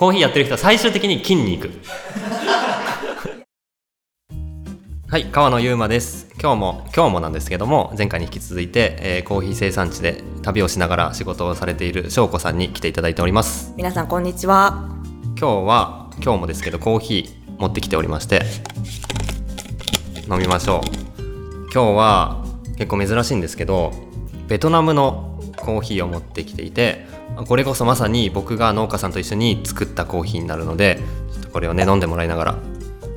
コーヒーやってる人は最終的に金に行く。はい川野優馬です。今日も今日もなんですけども前回に引き続いて、えーコーヒー生産地で旅をしながら仕事をされている翔子さんに来ていただいております。皆さんこんにちは。今日は今日もですけどコーヒー持ってきておりまして飲みましょう。今日は結構珍しいんですけどベトナムのコーヒーを持ってきていてこれこそまさに僕が農家さんと一緒に作ったコーヒーになるのでちょっとこれをね飲んでもらいながら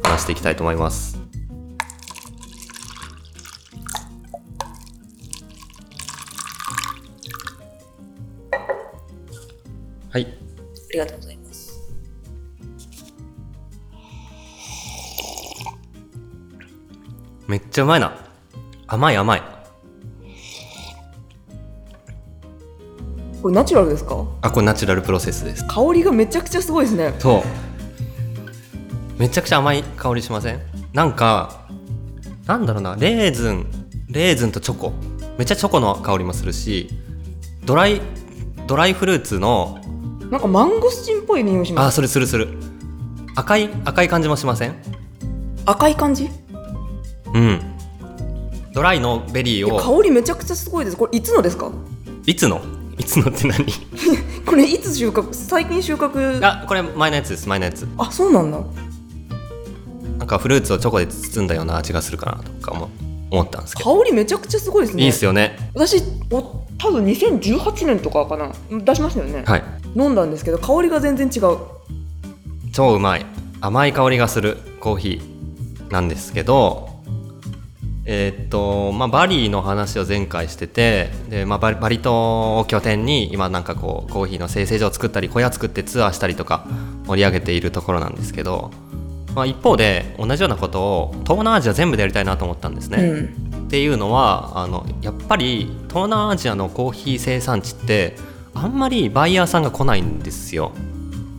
話していきたいと思います。はい。ありがとうございます。めっちゃうまいな。甘い甘いこれナチュラルですか？あこれナチュラルプロセスです香りがめちゃくちゃすごいですね。そうめちゃくちゃ甘い香りしません？なんかなんだろうなレーズンレーズンとチョコめっちゃチョコの香りもするしドライドライフルーツのなんかマンゴスチンっぽい匂いします。あそれするする赤い赤い感じもしません？赤い感じ？いうんドライのベリーやの香りめちゃくちゃすごいです。これいつのですか？いつの？いつのって何？これいつ収穫？最近収穫？あ、あこれ前のやつです前のやつそうなんだ。なんかフルーツをチョコで包んだような味がするかなとかも思ったんですけど香りめちゃくちゃすごいですね。いいっすよね私お多分2018年とかかな出しましたよね。はい飲んだんですけど香りが全然違う。超うまい甘い香りがするコーヒーなんですけどえーっとまあバリの話を前回しててで、まあ、バリバリ島を拠点に今なんかこうコーヒーの生成所を作ったり小屋作ってツアーしたりとか盛り上げているところなんですけど、まあ、一方で同じようなことを東南アジア全部でやりたいなと思ったんですね。うん。っていうのはあのやっぱり東南アジアのコーヒー生産地ってあんまりバイヤーさんが来ないんですよ。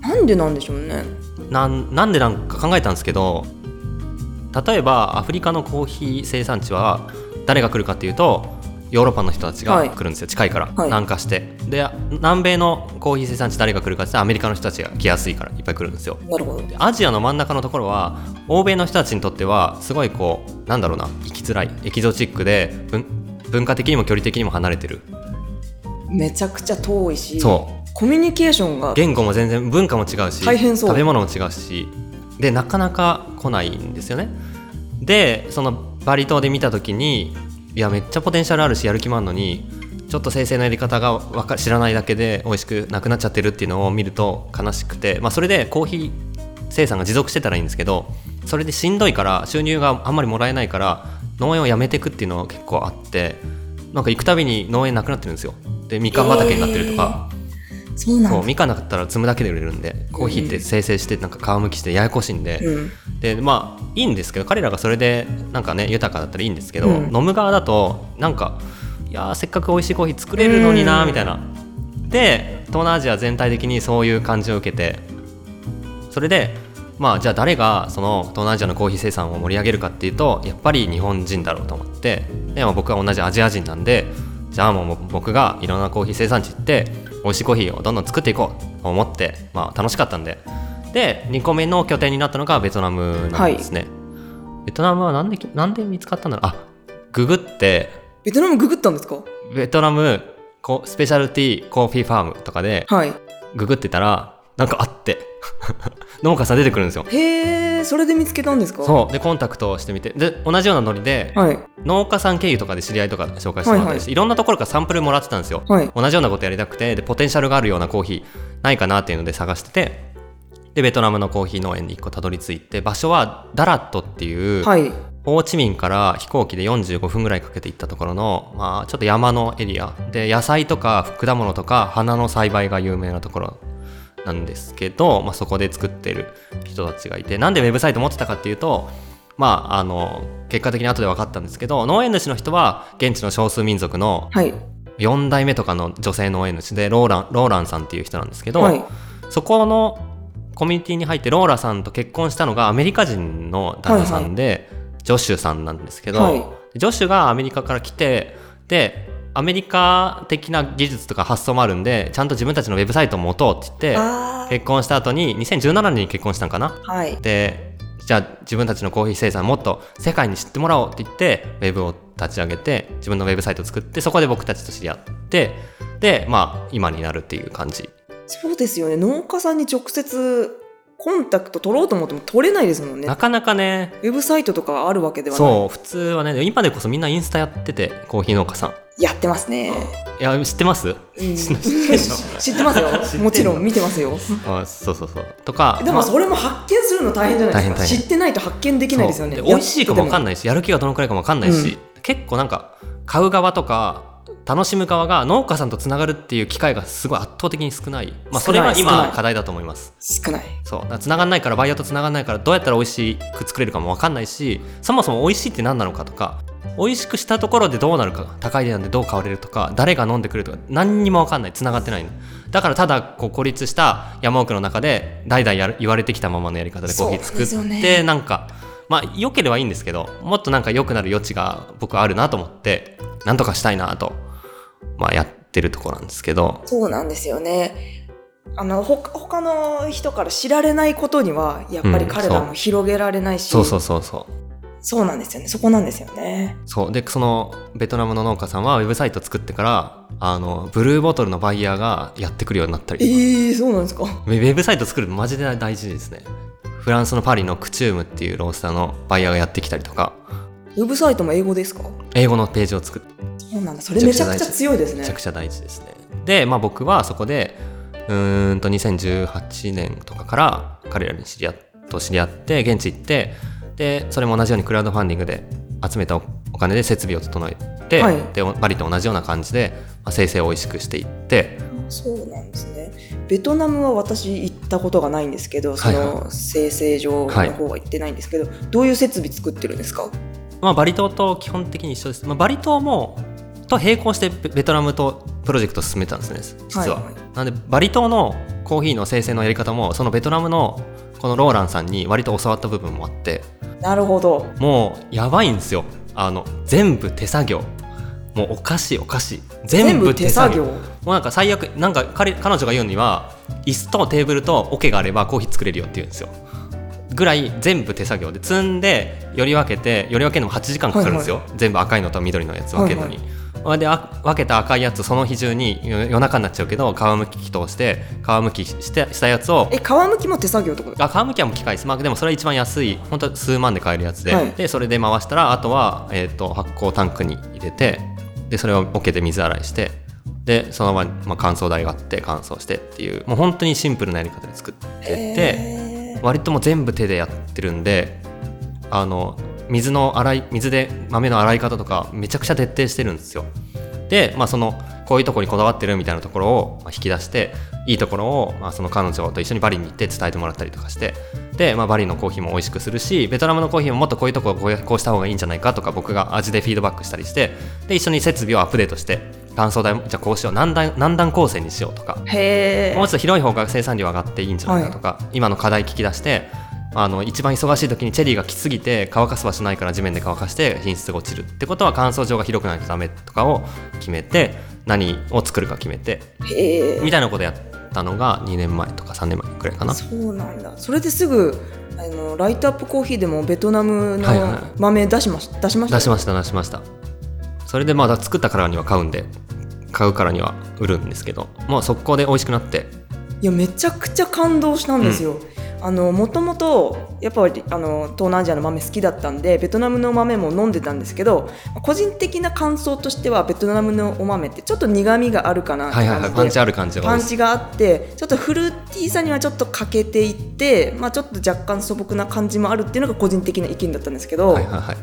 なんでなんでしょうね。なんなんでなんか考えたんですけど例えばアフリカのコーヒー生産地は誰が来るかっていうとヨーロッパの人たちがはい。来るんですよ、近いから、はい。南下して。で南米のコーヒー生産地誰が来るかってアメリカの人たちが来やすいからいっぱい来るんですよ。なるほど。でアジアの真ん中のところは欧米の人たちにとってはすごいこうなんだろうな生きづらいエキゾチックで文文化的にも距離的にも離れてる。めちゃくちゃ遠いし。そう。コミュニケーションが言語も全然文化も違うし大変そう。食べ物も違うしでなかなか来ないんですよね。でそのバリ島で見た時にいやめっちゃポテンシャルあるしやる気もあるのにちょっと生成のやり方がわか知らないだけで美味しくなくなっちゃってるっていうのを見ると悲しくて、まあ、それでコーヒー生産が持続してたらいいんですけどそれでしんどいから収入があんまりもらえないから農園を辞めていくっていうのが結構あってなんか行くたびに農園なくなってるんですよ。でみかん畑になってるとか、そうそうなんだ。みかんなかったら摘むだけで売れるんでコーヒーって生成してなんか皮むきしてややこしいんで、うん。でまあいいんですけど彼らがそれでなんかね豊かだったらいいんですけど、うん飲む側だとなんかいやーせっかく美味しいコーヒー作れるのになうんみたいなで東南アジア全体的にそういう感じを受けてそれでまあじゃあ誰がその東南アジアのコーヒー生産を盛り上げるかっていうとやっぱり日本人だろうと思ってで、まあ、僕は同じアジア人なんでじゃあもう僕がいろんなコーヒー生産地行って美味しいコーヒーをどんどん作っていこうと思って、まあ、楽しかったんで。で2個目の拠点になったのがベトナムなんですね、ベトナムはなんでなんで見つかったんだろう？あググって。ベトナムググったんですか？ベトナムこスペシャルティーコーヒーファームとかではい。ググってたらなんかあって。農家さん出てくるんですよ。へえ、それで見つけたんですか？そう。でコンタクトをしてみて。で同じようなノリで、はい。農家さん経由とかで知り合いとか紹介してもらったりして、いろんなところからサンプルもらってたんですよ、はい。同じようなことやりたくて。でポテンシャルがあるようなコーヒーないかなっていうので探してて。でベトナムのコーヒー農園に1個たどり着いて場所はダラットっていう、はい。ホーチミンから飛行機で45分ぐらいかけて行ったところの、まあ、ちょっと山のエリア。で野菜とか果物とか花の栽培が有名なところなんですけど、まあ、そこで作ってる人たちがいてなんでウェブサイト持ってたかっていうとまああの結果的に後で分かったんですけど農園主の人は現地の少数民族のはい。4代目とかの女性農園主でローランローランさんっていう人なんですけど、はい。そこのコミュニティに入ってローラさんと結婚したのがアメリカ人の旦那さんで、ジョッシュさんなんですけど、はい。ジョッシュがアメリカから来てでアメリカ的な技術とか発想もあるんでちゃんと自分たちのウェブサイトを持とうって言ってあ結婚した後に2017年に結婚したんかな？あはい。でじゃあ自分たちのコーヒー生産もっと世界に知ってもらおうって言ってウェブを立ち上げて自分のウェブサイトを作ってそこで僕たちと知り合ってでまあ今になるっていう感じ。そうですよね。農家さんに直接コンタクト取ろうと思っても取れないですもんね。なかなかね。ウェブサイトとかあるわけではない。そう普通はね今でこそみんなインスタやっててコーヒー農家さん。やってますね、いや知ってます？うん。知ってますよ。もちろん見てますよ。あそうそうそう。とかでもそれも発見するの大変じゃないですか。知ってないと発見できないですよね。美味しいかも分かんないしやる気がどのくらいかも分かんないし、結構なんか買う側とか楽しむ側が農家さんとつながるっていう機会がすごい圧倒的に少ない、まあ、それは今課題だと思います。少ない。そう。つながんないからバイヤーとつながんないからどうやったら美味しく作れるかも分かんないしそもそも美味しいって何なのかとか美味しくしたところでどうなるか高い値段でどう買われるとか誰が飲んでくるとか何にも分かんない。つながってないの。だからただこう孤立した山奥の中で代々やる言われてきたままのやり方でコーヒー作って、よね。なんかまあ良ければいいんですけどもっとなんか良くなる余地が僕はあるなと思ってなんとかしたいなと、まあ、やってるところなんですけど。そうなんですよね。あのほ他の人から知られないことにはやっぱり彼らも広げられないし、そうそうそうそう。そうなんですよね。そこなんですよね。そう。でそのベトナムの農家さんはウェブサイト作ってからあのブルーボトルのバイヤーがやってくるようになったりえー、そうなんですか。ウェウェブサイト作るのマジで大事ですね。フランスのパリのクチュームっていうロースターのバイヤーがやってきたりとか。ウェブサイトも英語ですか？英語のページを作ってそうなんだ。それめちゃくちゃ強いですね。めちゃくちゃ大事ですね。で、まあ、僕はそこでうーんと2018年とかから彼らに知り合っと知り合って現地行ってでそれも同じようにクラウドファンディングで集めたおお金で設備を整えて、はい。でバリと同じような感じで、まあ、生成を美味しくしていって。そうなんですね。ベトナムは私行ったことがないんですけどそはい。はの生成所の方は行ってないんですけど、どういう設備作ってるんですか？まあ、バリ島と基本的に一緒です、まあ、バリ島もと並行してベベトナムとプロジェクトを進めたんですね実は、はいはい。なのでバリ島のコーヒーの生成のやり方もそのベトナムのこのローランさんに割と教わった部分もあってなるほど。もうやばいんですよ。あの全部手作業。もうおかしいおかしい全部手作業？もうなんか最悪なんか彼彼女が言うには椅子とテーブルと桶があればコーヒー作れるよって言うんですよ。ぐらい全部手作業で積んでより分けてより分けるのも8時間かかるんですよ、全部赤いのと緑のやつ分けるのに、ほいであ分けた赤いやつその日中に夜夜中になっちゃうけど皮むき器通して皮むきしてしたやつをえ皮むきも手作業ってことあ皮むきはもう機械です、まあ、でもそれは一番安い本当は数万で買えるやつで,、はい。でそれで回したらあとは、えー、と発酵タンクに入れてでそれを桶で水洗いしてでそのまま、まあ、乾燥台があって乾燥してっていうもう本当にシンプルなやり方で作ってて割ともう全部手でやってるんであの水の洗い水で豆の洗い方とかめちゃくちゃ徹底してるんですよ。で、まあ、そのこういうところにこだわってるみたいなところをまあ引き出していいところを、まあ、その彼女と一緒にバリに行って伝えてもらったりとかしてで、まあ、バリのコーヒーも美味しくするしベトナムのコーヒーももっとこういうところこうした方がいいんじゃないかとか僕が味でフィードバックしたりしてで一緒に設備をアップデートして乾燥台じゃあこうしよう何段何段構成にしようとかもうちょっと広い方が生産量上がっていいんじゃないかとか、今の課題聞き出してあの一番忙しい時にチェリーがきすぎて乾かす場所ないから地面で乾かして品質が落ちるってことは乾燥場が広くないとダメとかを決めて何を作るか決めてみたいなことやったのが2年前とか3年前くらいかな。そうなんだ。それですぐあのライトアップコーヒーでもベトナムはいはい。の豆出しまし出しました？し出しました出しました。それでまだ作ったからには買うんで買うからには売るんですけどもう速攻で美味しくなって。いやめちゃくちゃ感動したんですよ、あのもともとやっぱりあの東南アジアの豆好きだったんでベトナムの豆も飲んでたんですけど個人的な感想としてはベトナムのお豆ってちょっと苦みがあるかなってはいはいはい感じでパンチある感じパンチがあってちょっとフルーティーさにはちょっと欠けていって、まあ、ちょっと若干素朴な感じもあるっていうのが個人的な意見だったんですけど、はいはいはい。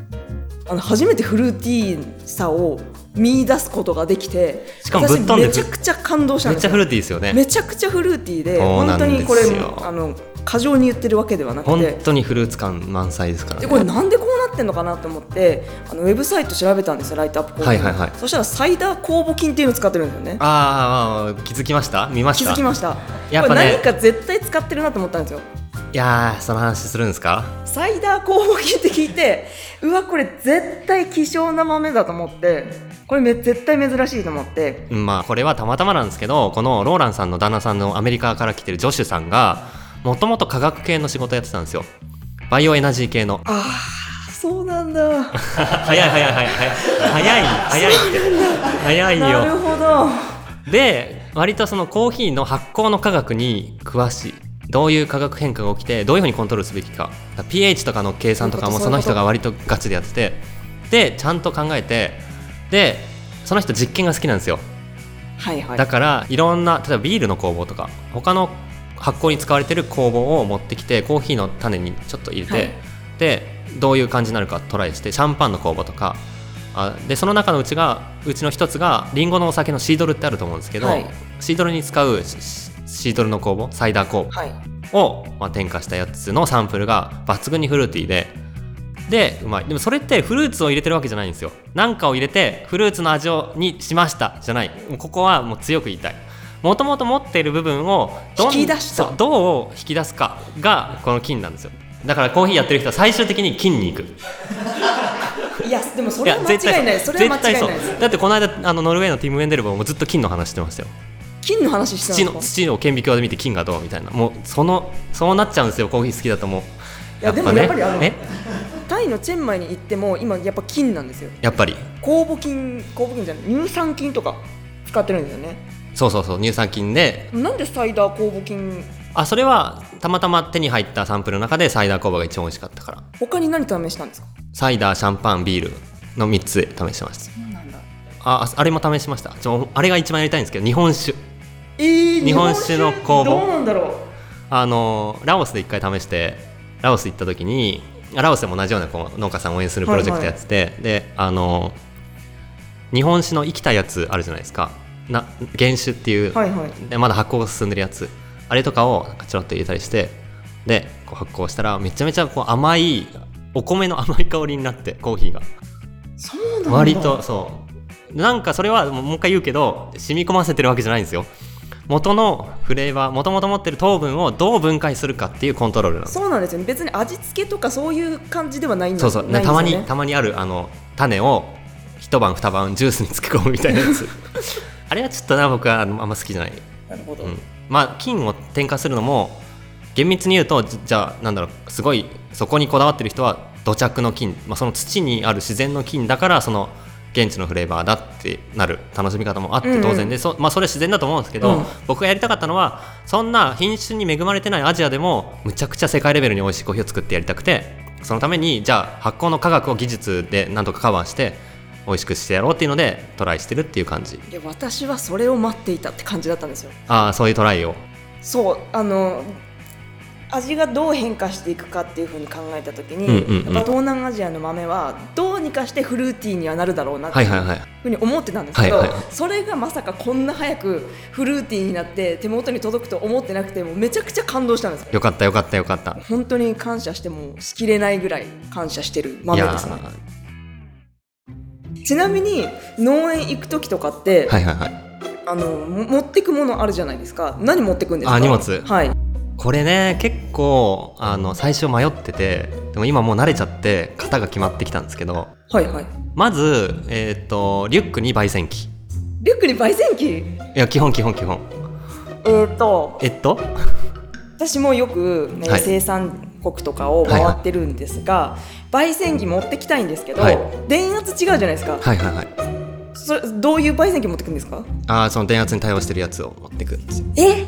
あの初めてフルーティーさを見出すことができてしかもめちゃくちゃ感動したんですよ。めっちゃフルーティーですよね。めちゃくちゃフルーティーで本当にこれあの過剰に言ってるわけではなく本て当にフルーツ感満載ですからね。でこれなんでこうなってんのかなと思ってあのウェブサイト調べたんですよライトアップコーヒーはいはいはい。そしたらサイダー酵母菌っていうのを使ってるんですよね。あーあー気づきました？見ました？気づきました。やっぱね。何か絶対使ってるなと思ったんですよいやーその話するんですか？サイダー酵母菌って聞いてうわこれ絶対希少な豆だと思ってこれめ絶対珍しいと思って。うんまあこれはたまたまなんですけどこのローランさんの旦那さんのアメリカから来てるジョシュさんがもともと科学系の仕事やってたんですよ。バイオエナジー系の。ああそうなんだ。早い早い早い早い。早い早いって。早いなるよほど。で割とそのコーヒーの発酵の科学に詳しいどういう化学変化が起きてどういうふうにコントロールすべきか。だから pH とかの計算とかもその人が割とガチでやっててでちゃんと考えてでその人実験が好きなんですよ。はいはい。だからいろんな例えばビールの酵母とか他の発酵に使われてる酵母を持ってきてコーヒーの種にちょっと入れて、はい。でどういう感じになるかトライしてシャンパンの酵母とかあでその中のうちがうちの一つがリンゴのお酒のシードルってあると思うんですけど、はい。シードルに使うシシードルの酵母サイダー酵母はい。を、まあ、添加したやつのサンプルが抜群にフルーティーで。でうまい。でもそれってフルーツを入れてるわけじゃないんですよ。なんかを入れてフルーツの味をにしました。じゃない。もうここはもう強く言いたい。もともと持っている部分をどん引き出した。どう引き出すかがこの菌なんですよ。だからコーヒーやってる人は最終的に菌に行く。いやでもそれは間違いない。それは間違いない。だってこの間あのノルウェーのティム・ウェンデルボンもずっと菌の話してましたよ金の話してた土の土を顕微鏡で見て菌がどうみたいな。もうそのそうなっちゃうんですよ。コーヒー好きだともう。いやでもやっぱりあのえ？タイのチェンマイに行っても今やっぱ金なんですよ。やっぱり。酵母菌酵母菌じゃない乳酸菌とか使ってるんですよね。そうそうそう乳酸菌で。なんでサイダー酵母菌？あそれはたまたま手に入ったサンプルの中でサイダー酵母が一番美味しかったから。他に何試したんですか？サイダーシャンパンビールの3つで試してましたそうなんだあああれも試しましたあれが一番やりたいんですけど日本酒えー、日本酒の酵母どうなんだろう。あのラオスで一回試してラオス行った時にラオスでも同じようなこう農家さんを応援するプロジェクトやってて、であの日本酒の生きたやつあるじゃないですか。な原酒っていう、はいはい。でまだ発酵が進んでるやつ。あれとかをちょろっと入れたりしてでこう発酵したらめちゃめちゃこう甘いお米の甘い香りになってコーヒーが。そうなんだ。割とそう。なんかそれはもう一回言うけど染み込ませてるわけじゃないんですよ元のフレーバー元々持ってる糖分をどう分解するかっていうコントロールなんですそうなんですよね。別に味付けとかそういう感じではないんですよね。たまにたまにあるあの種を一晩二晩ジュースに漬け込むみたいなやつ。あれはちょっとな僕はあんま好きじゃない、なるほど、うん、まあ菌を添加するのも厳密に言うとじじゃあなんだろうすごいそこにこだわってる人は土着の菌、まあ、その土にある自然の菌だからその現地のフレーバーだってなる楽しみ方もあっうんうん。て当然で、そまあ、それは自然だと思うんですけど、うん。僕がやりたかったのはそんな品種に恵まれてないアジアでもむちゃくちゃ世界レベルに美味しいコーヒーを作ってやりたくてそのためにじゃあ発酵の科学を技術でなんとかカバーして美味しくしてやろうっていうのでトライしてるっていう感じ。いや私はそれを待っていたって感じだったんですよ。ああそういうトライを。そうあの味がどう変化していくかっていうふうに考えた時に、うんうんうん。やっぱ東南アジアの豆はどうにかしてフルーティーにはなるだろうなってはいいうふうに思ってたんですけど、はいはいそれがまさかこんな早くフルーティーになって手元に届くと思ってなくてもうめちゃくちゃ感動したんですよ。かったよかったよかった。本当に感謝してもしきれないぐらい感謝してる豆ですね。ー。ちなみに農園行く時とかって、はいはいはい。あのも持ってくものあるじゃないですか。何持ってくんですか？あ荷物。はいこれね結構あの最初迷っててでも今もう慣れちゃって型が決まってきたんですけどはいはい。まず、えー、とリュックに焙煎機。いリュックに焙煎機？や基本基本基本。えー、とえっと？私もよく、ねはい。生産国とかを回ってるんですが、焙煎機持ってきたいんですけど、はい。電圧違うじゃないですか。はいはいはい。それどういう焙煎機持ってくんですか？あーその電圧に対応してるやつを持ってくんですよ。え？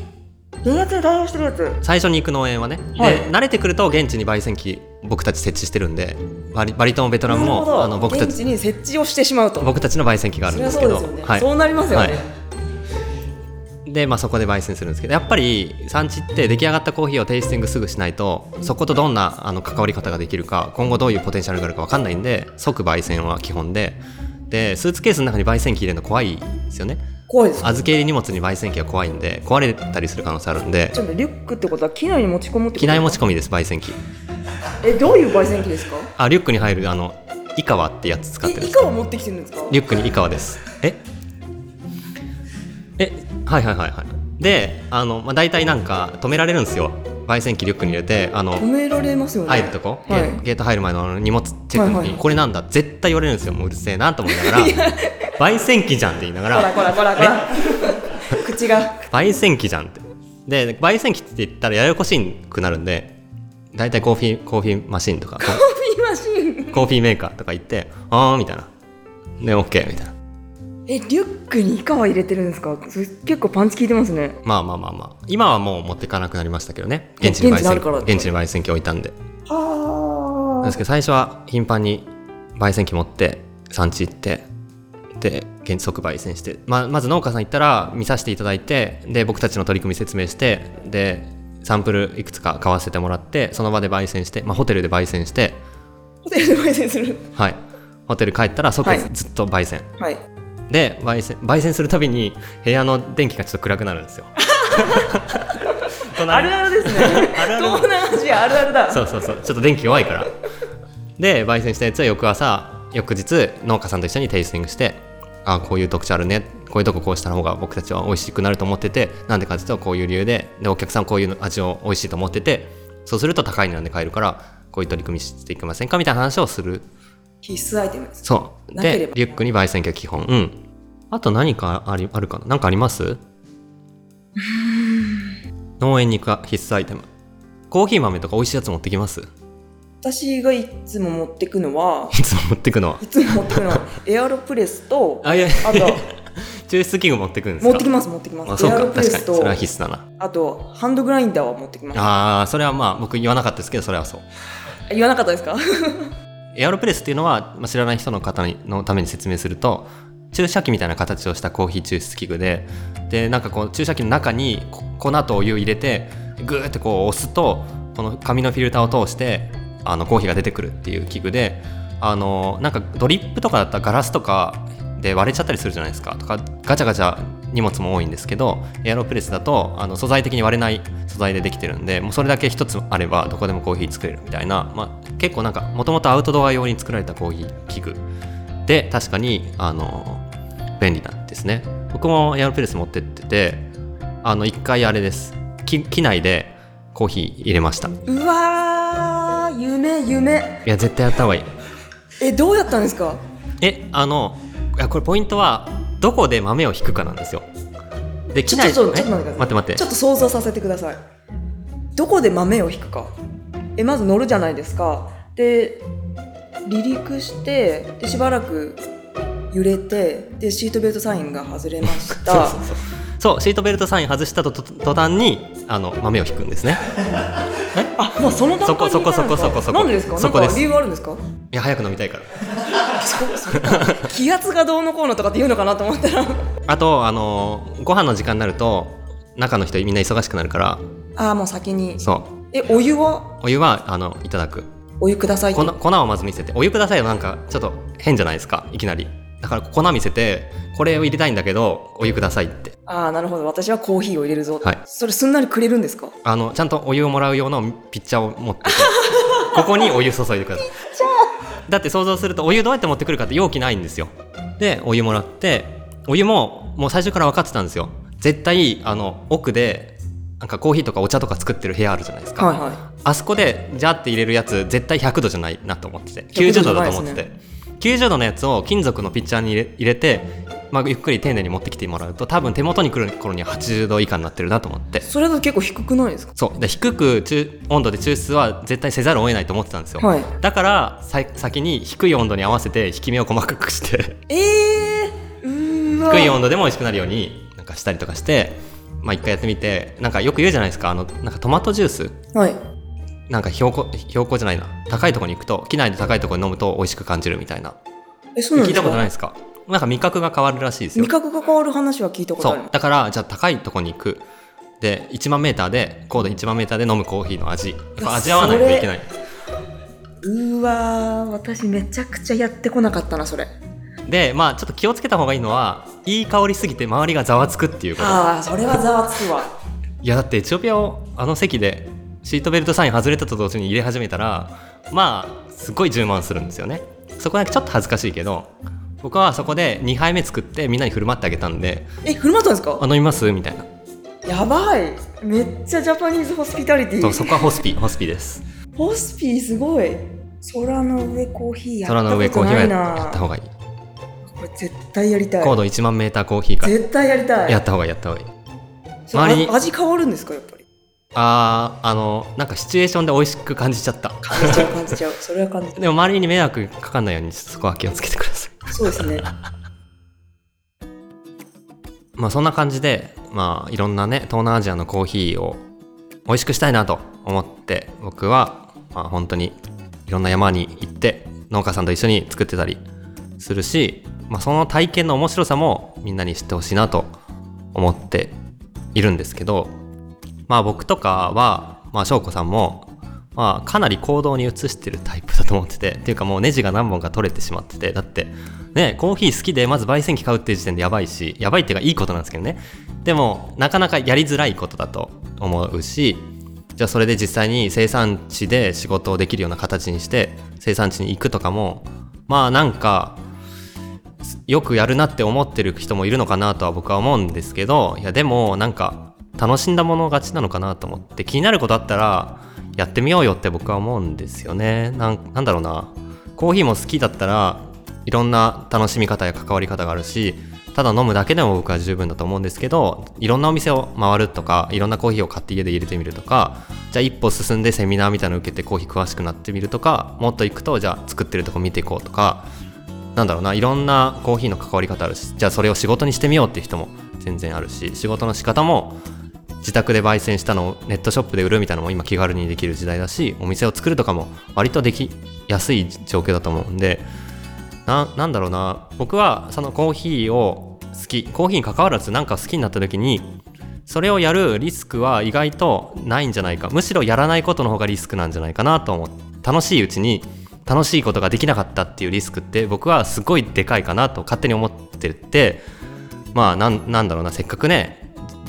電圧で対応してるやつ。最初に行く農園はね、はい。で慣れてくると現地に焙煎機僕たち設置してるんでバリバリ島もベトナムもあの僕たちに設置をしてしまうと。僕たちの焙煎機があるんですけど。そうね、はい。そうなりますよね、はい。で、まあ、そこで焙煎するんですけどやっぱり産地って出来上がったコーヒーをテイスティングすぐしないとそことどんなあの関わり方ができるか今後どういうポテンシャルがあるか分かんないんで即焙煎は基本で。でスーツケースの中に焙煎機入れるの怖いですよね怖いです預け入り荷物に焙煎機は怖いんで壊れたりする可能性あるんでちょっとリュックってことは機内に持ち込むってこと機内持ち込みです焙煎機。えどういう焙煎機ですか？あリュックに入るあのイカワってやつ使ってるイカを持ってきてるんですか？リュックにイカワです。え？えはいはいはいはい。であの、まあ、大体なんか止められるんですよ焙煎機リュックに入れてあの止められますよね。入るとこ、はい。ゲゲート入る前の荷物チェックの時に、これなんだ？絶対言われるんですよ。もううるせえなと思いながら。焙煎機じゃんって言いなが こららこらこらこら。口が。焙煎機じゃんって。で焙煎機って言ったらややこしくなるんで大体コーヒーコーヒーマシンとか。コーヒーマシン。コーヒーメーカーとか言ってあーみたいな。で OK みたいなえリュックにイカは入れてるんですか？結構パンチ効いてますね。まあまあまあまあ。今はもう持ってかなくなりましたけどね。現地に焙煎現地にあるから現地に焙煎機置いたんで。はですけど最初は頻繁に焙煎機持って産地行ってで現地即焙煎して、まあ、まず農家さん行ったら見させていただいてで僕たちの取り組み説明してでサンプルいくつか買わせてもらってその場で焙煎して、まあ、ホテルで焙煎して、ホテルで焙煎する。はい、ホテル帰ったら即はい。ずっと焙煎、はいで焙煎焙煎するたびに部屋の電気がちょっと暗くなるんですよ。あるあるですね。あるある。東南アジアあるあるだ。そうそうそう。ちょっと電気弱いから。で焙煎したやつは翌朝翌日農家さんと一緒にテイスティングしてあこういう特徴あるね。こういうとここうした方が僕たちは美味しくなると思っててなんでかっていうとこういう理由で。でお客さんこういう味を美味しいと思っててそうすると高い値段で買えるからこういう取り組みしていきませんか？みたいな話をする必須アイテムです。そう。でリュックに焙煎機が基本。うん。あと何かありあるかな？何かあります？農園に行く必須アイテム。コーヒー豆とか美味しいやつ持ってきます？私がいつも持ってくのはいつも持ってくのは？いつも持ってくのは エアロプレスとあいやあと抽出器具持ってくんですか？持ってきます持ってきます。あそうか。エアロプレスと確かに。それは必須だな。あとハンドグラインダーは持ってきます。あーそれはまあ僕言わなかったですけどそれはそう。言わなかったですか？エアロプレスっていうのは、まあ、知らない人の方のために説明すると注射器みたいな形をしたコーヒー抽出器具ででなんかこう注射器の中に粉とお湯を入れてグーってこう押すとこの紙のフィルターを通してあのコーヒーが出てくるっていう器具であのなんかドリップとかだったらガラスとかで割れちゃったりするじゃないですか。とかガチャガチャ荷物も多いんですけどエアロプレスだとあの素材的に割れない素材でできてるんでもうそれだけ一つあればどこでもコーヒー作れるみたいな、まあ、結構なんかもともとアウトドア用に作られたコーヒー器具で確かにあの便利なんですね。僕もエアロプレス持ってっててあの一回あれです。機機内でコーヒー入れました。いうわー夢夢。や絶対やった方がいい。えどうやったんですか？えあのこれポイントはどこで豆を引くかなんですよ。で機内ちょっとちょっとえちょっと待って待って待って。ちょっと想像させてください。どこで豆を引くか。えまず乗るじゃないですか。で離陸してでしばらく揺れてでシートベルトサインが外れまし そうたそうそう。そうシートベルトサイン外したとと途端にあの豆を引くんですね。あもうその段階にそこそこそこそこそこ。なんでですか？そこです。なんか理由があるんですか？いや早く飲みたいから 気圧がどうのこうのとかって言うのかなと思ったら。あとあのご飯の時間になると中の人みんな忙しくなるから。ああもう先に。そう。えお湯は？お湯はあのいただく。お湯ください粉粉をまず見せて。お湯くださいはなんかちょっと変じゃないですか。いきなり。だから粉見せてこれを入れたいんだけどお湯くださいって。ああなるほど。私はコーヒーを入れるぞ、はい。それすんなりくれるんですか？あのちゃんとお湯をもらう用のピッチャーを持ってて。ここにお湯注いでくださいだって想像するとお湯どうやって持ってくるかって容器ないんですよ。でお湯もらってお湯ももう最初から分かってたんですよ。絶対あの奥でなんかコーヒーとかお茶とか作ってる部屋あるじゃないですか、はいはい。あそこでジャーって入れるやつ絶対100度じゃないなと思ってて。100 90度だと思ってて、90度のやつを金属のピッチャーに入れ入れて、まあ、ゆっくり丁寧に持ってきてもらうと多分手元に来る頃には80度以下になってるなと思って。それだと結構低くないですか？そう。で低く中温度で抽出は絶対せざるを得ないと思ってたんですよ、はい。だからさ先に低い温度に合わせて引き目を細かくして。ええー、低い温度でも美味しくなるようになんかしたりとかしてまあ一回やってみてなんかよく言うじゃないですか。あのなんかトマトジュース。はい。なんか標高標高じゃないな。高いところに行くと機内で高いところに飲むと美味しく感じるみたいな。えそうなん聞いたですかことないですか？なんか味覚が変わるらしいですよ。味覚が変わる話は聞いたことある。そう。だからじゃあ高いところに行く。で1万メーターで高度1万メーターで飲むコーヒーの味。やっぱ味わわないといけない。うーわー私めちゃくちゃやってこなかったなそれ。でまあちょっと気をつけた方がいいのはいい香りすぎて周りがざわつくっていうことああそれはざわつくわ。いやだってエチオピアをあの席でシートベルトサイン外れたと同時に入れ始めたらまあすごい充満するんですよね。そこだけちょっと恥ずかしいけど僕はそこで2杯目作ってみんなに振る舞ってあげたんでえ振る舞ったんですか？あ飲みますみたいな。やばい。めっちゃジャパニーズホスピタリティ。そうそこはホスピホスピです。ホスピーすごい。空の上コーヒーやった空の上コことーヒーないなはやった方がいい。これ絶対やりたい。高度1万メーターコーヒーか。ら絶対やりたい。やった方がいいやった方がいい。周りにあ味変わるんですかやっぱり？あーあのなんかシチュエーションで美味しく感じちゃった。感じちゃう感じちゃう。それは感じでも周りに迷惑かかんないようにそこは気をつけてください。そうですね。まあそんな感じでまあいろんなね東南アジアのコーヒーを美味しくしたいなと思って僕はまあ本当にいろんな山に行って農家さんと一緒に作ってたりするし、まあ、その体験の面白さもみんなに知ってほしいなと思っているんですけどまあ僕とかはまあ翔子さんもまあかなり行動に移してるタイプだと思っててっていうかもうネジが何本か取れてしまっててだってねコーヒー好きでまず焙煎機買うっていう時点でやばいしやばいっていうかいいことなんですけどね。でもなかなかやりづらいことだと思うしじゃあそれで実際に生産地で仕事をできるような形にして生産地に行くとかもまあなんかよくやるなって思ってる人もいるのかなとは僕は思うんですけどいやでもなんか楽しんだもの勝ちなのかなと思って気になることあったらやってみようよって僕は思うんですよね。なんなんだろうな。コーヒーも好きだったらいろんな楽しみ方や関わり方があるしただ飲むだけでも僕は十分だと思うんですけどいろんなお店を回るとかいろんなコーヒーを買って家で入れてみるとかじゃあ一歩進んでセミナーみたいなの受けてコーヒー詳しくなってみるとかもっと行くとじゃあ作ってるとこ見ていこうとかなんだろうな。いろんなコーヒーの関わり方あるしじゃあそれを仕事にしてみようっていう人も全然あるし仕事の仕方も自宅で焙煎したのをネットショップで売るみたいなのも今気軽にできる時代だしお店を作るとかも割とできやすい状況だと思うんでななんだろうな。僕はそのコーヒーを好きコーヒーに関わらず何か好きになった時にそれをやるリスクは意外とないんじゃないか。むしろやらないことの方がリスクなんじゃないかなと思う。楽しいうちに楽しいことができなかったっていうリスクって僕はすごいでかいかなと勝手に思っててまあなんなんだろうな。せっかくね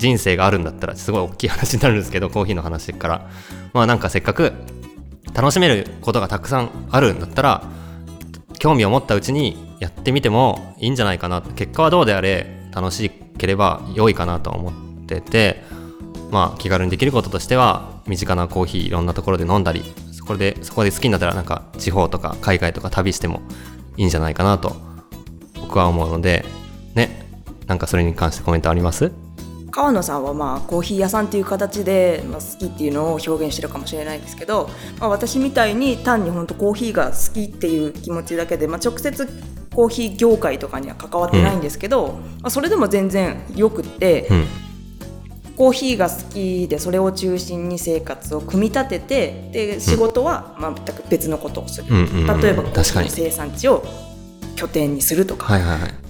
人生があるんだったらすごい大きい話になるんですけどコーヒーの話から。まあなんかせっかく楽しめることがたくさんあるんだったら興味を持ったうちにやってみてもいいんじゃないかな。結果はどうであれ楽しければ良いかなと思っててまあ気軽にできることとしては身近なコーヒーいろんなところで飲んだりそこでそこで好きになったらなんか地方とか海外とか旅してもいいんじゃないかなと僕は思うのでねなんかそれに関してコメントあります？川野さんはまあコーヒー屋さんっていう形で、まあ、好きっていうのを表現してるかもしれないんですけど、まあ、私みたいに単に本当コーヒーが好きっていう気持ちだけで、まあ、直接コーヒー業界とかには関わってないんですけど、まあ、それでも全然よくって、うん。コーヒーが好きでそれを中心に生活を組み立ててで仕事は全く別のことをする、うんうんうん例えばコーヒ確かに。ーの生産地を拠点にするとか、はいはいはい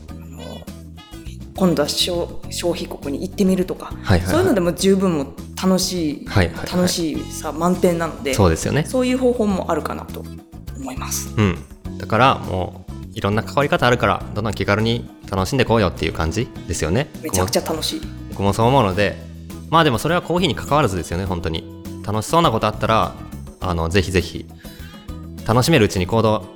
今度は消消費国に行ってみるとか、はいはいはい。そういうのでも十分もう楽しい、はいはいはい。楽しいさ満点なのでそうですよね。そういう方法もあるかなと思います。うん。だからもういろんな関わり方あるからどんどん気軽に楽しんでこうよっていう感じですよね。めちゃくちゃ楽しい。僕もそう思うのでまあでもそれはコーヒーに関わらずですよね本当に。楽しそうなことあったらあのぜひぜひ楽しめるうちに行動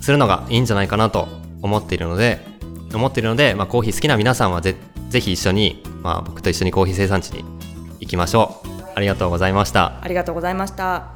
するのがいいんじゃないかなと思っているので思っているので、まあ、コーヒー好きな皆さんはぜぜひ一緒に、まあ、僕と一緒にコーヒー生産地に行きましょうありがとうございましたありがとうございました。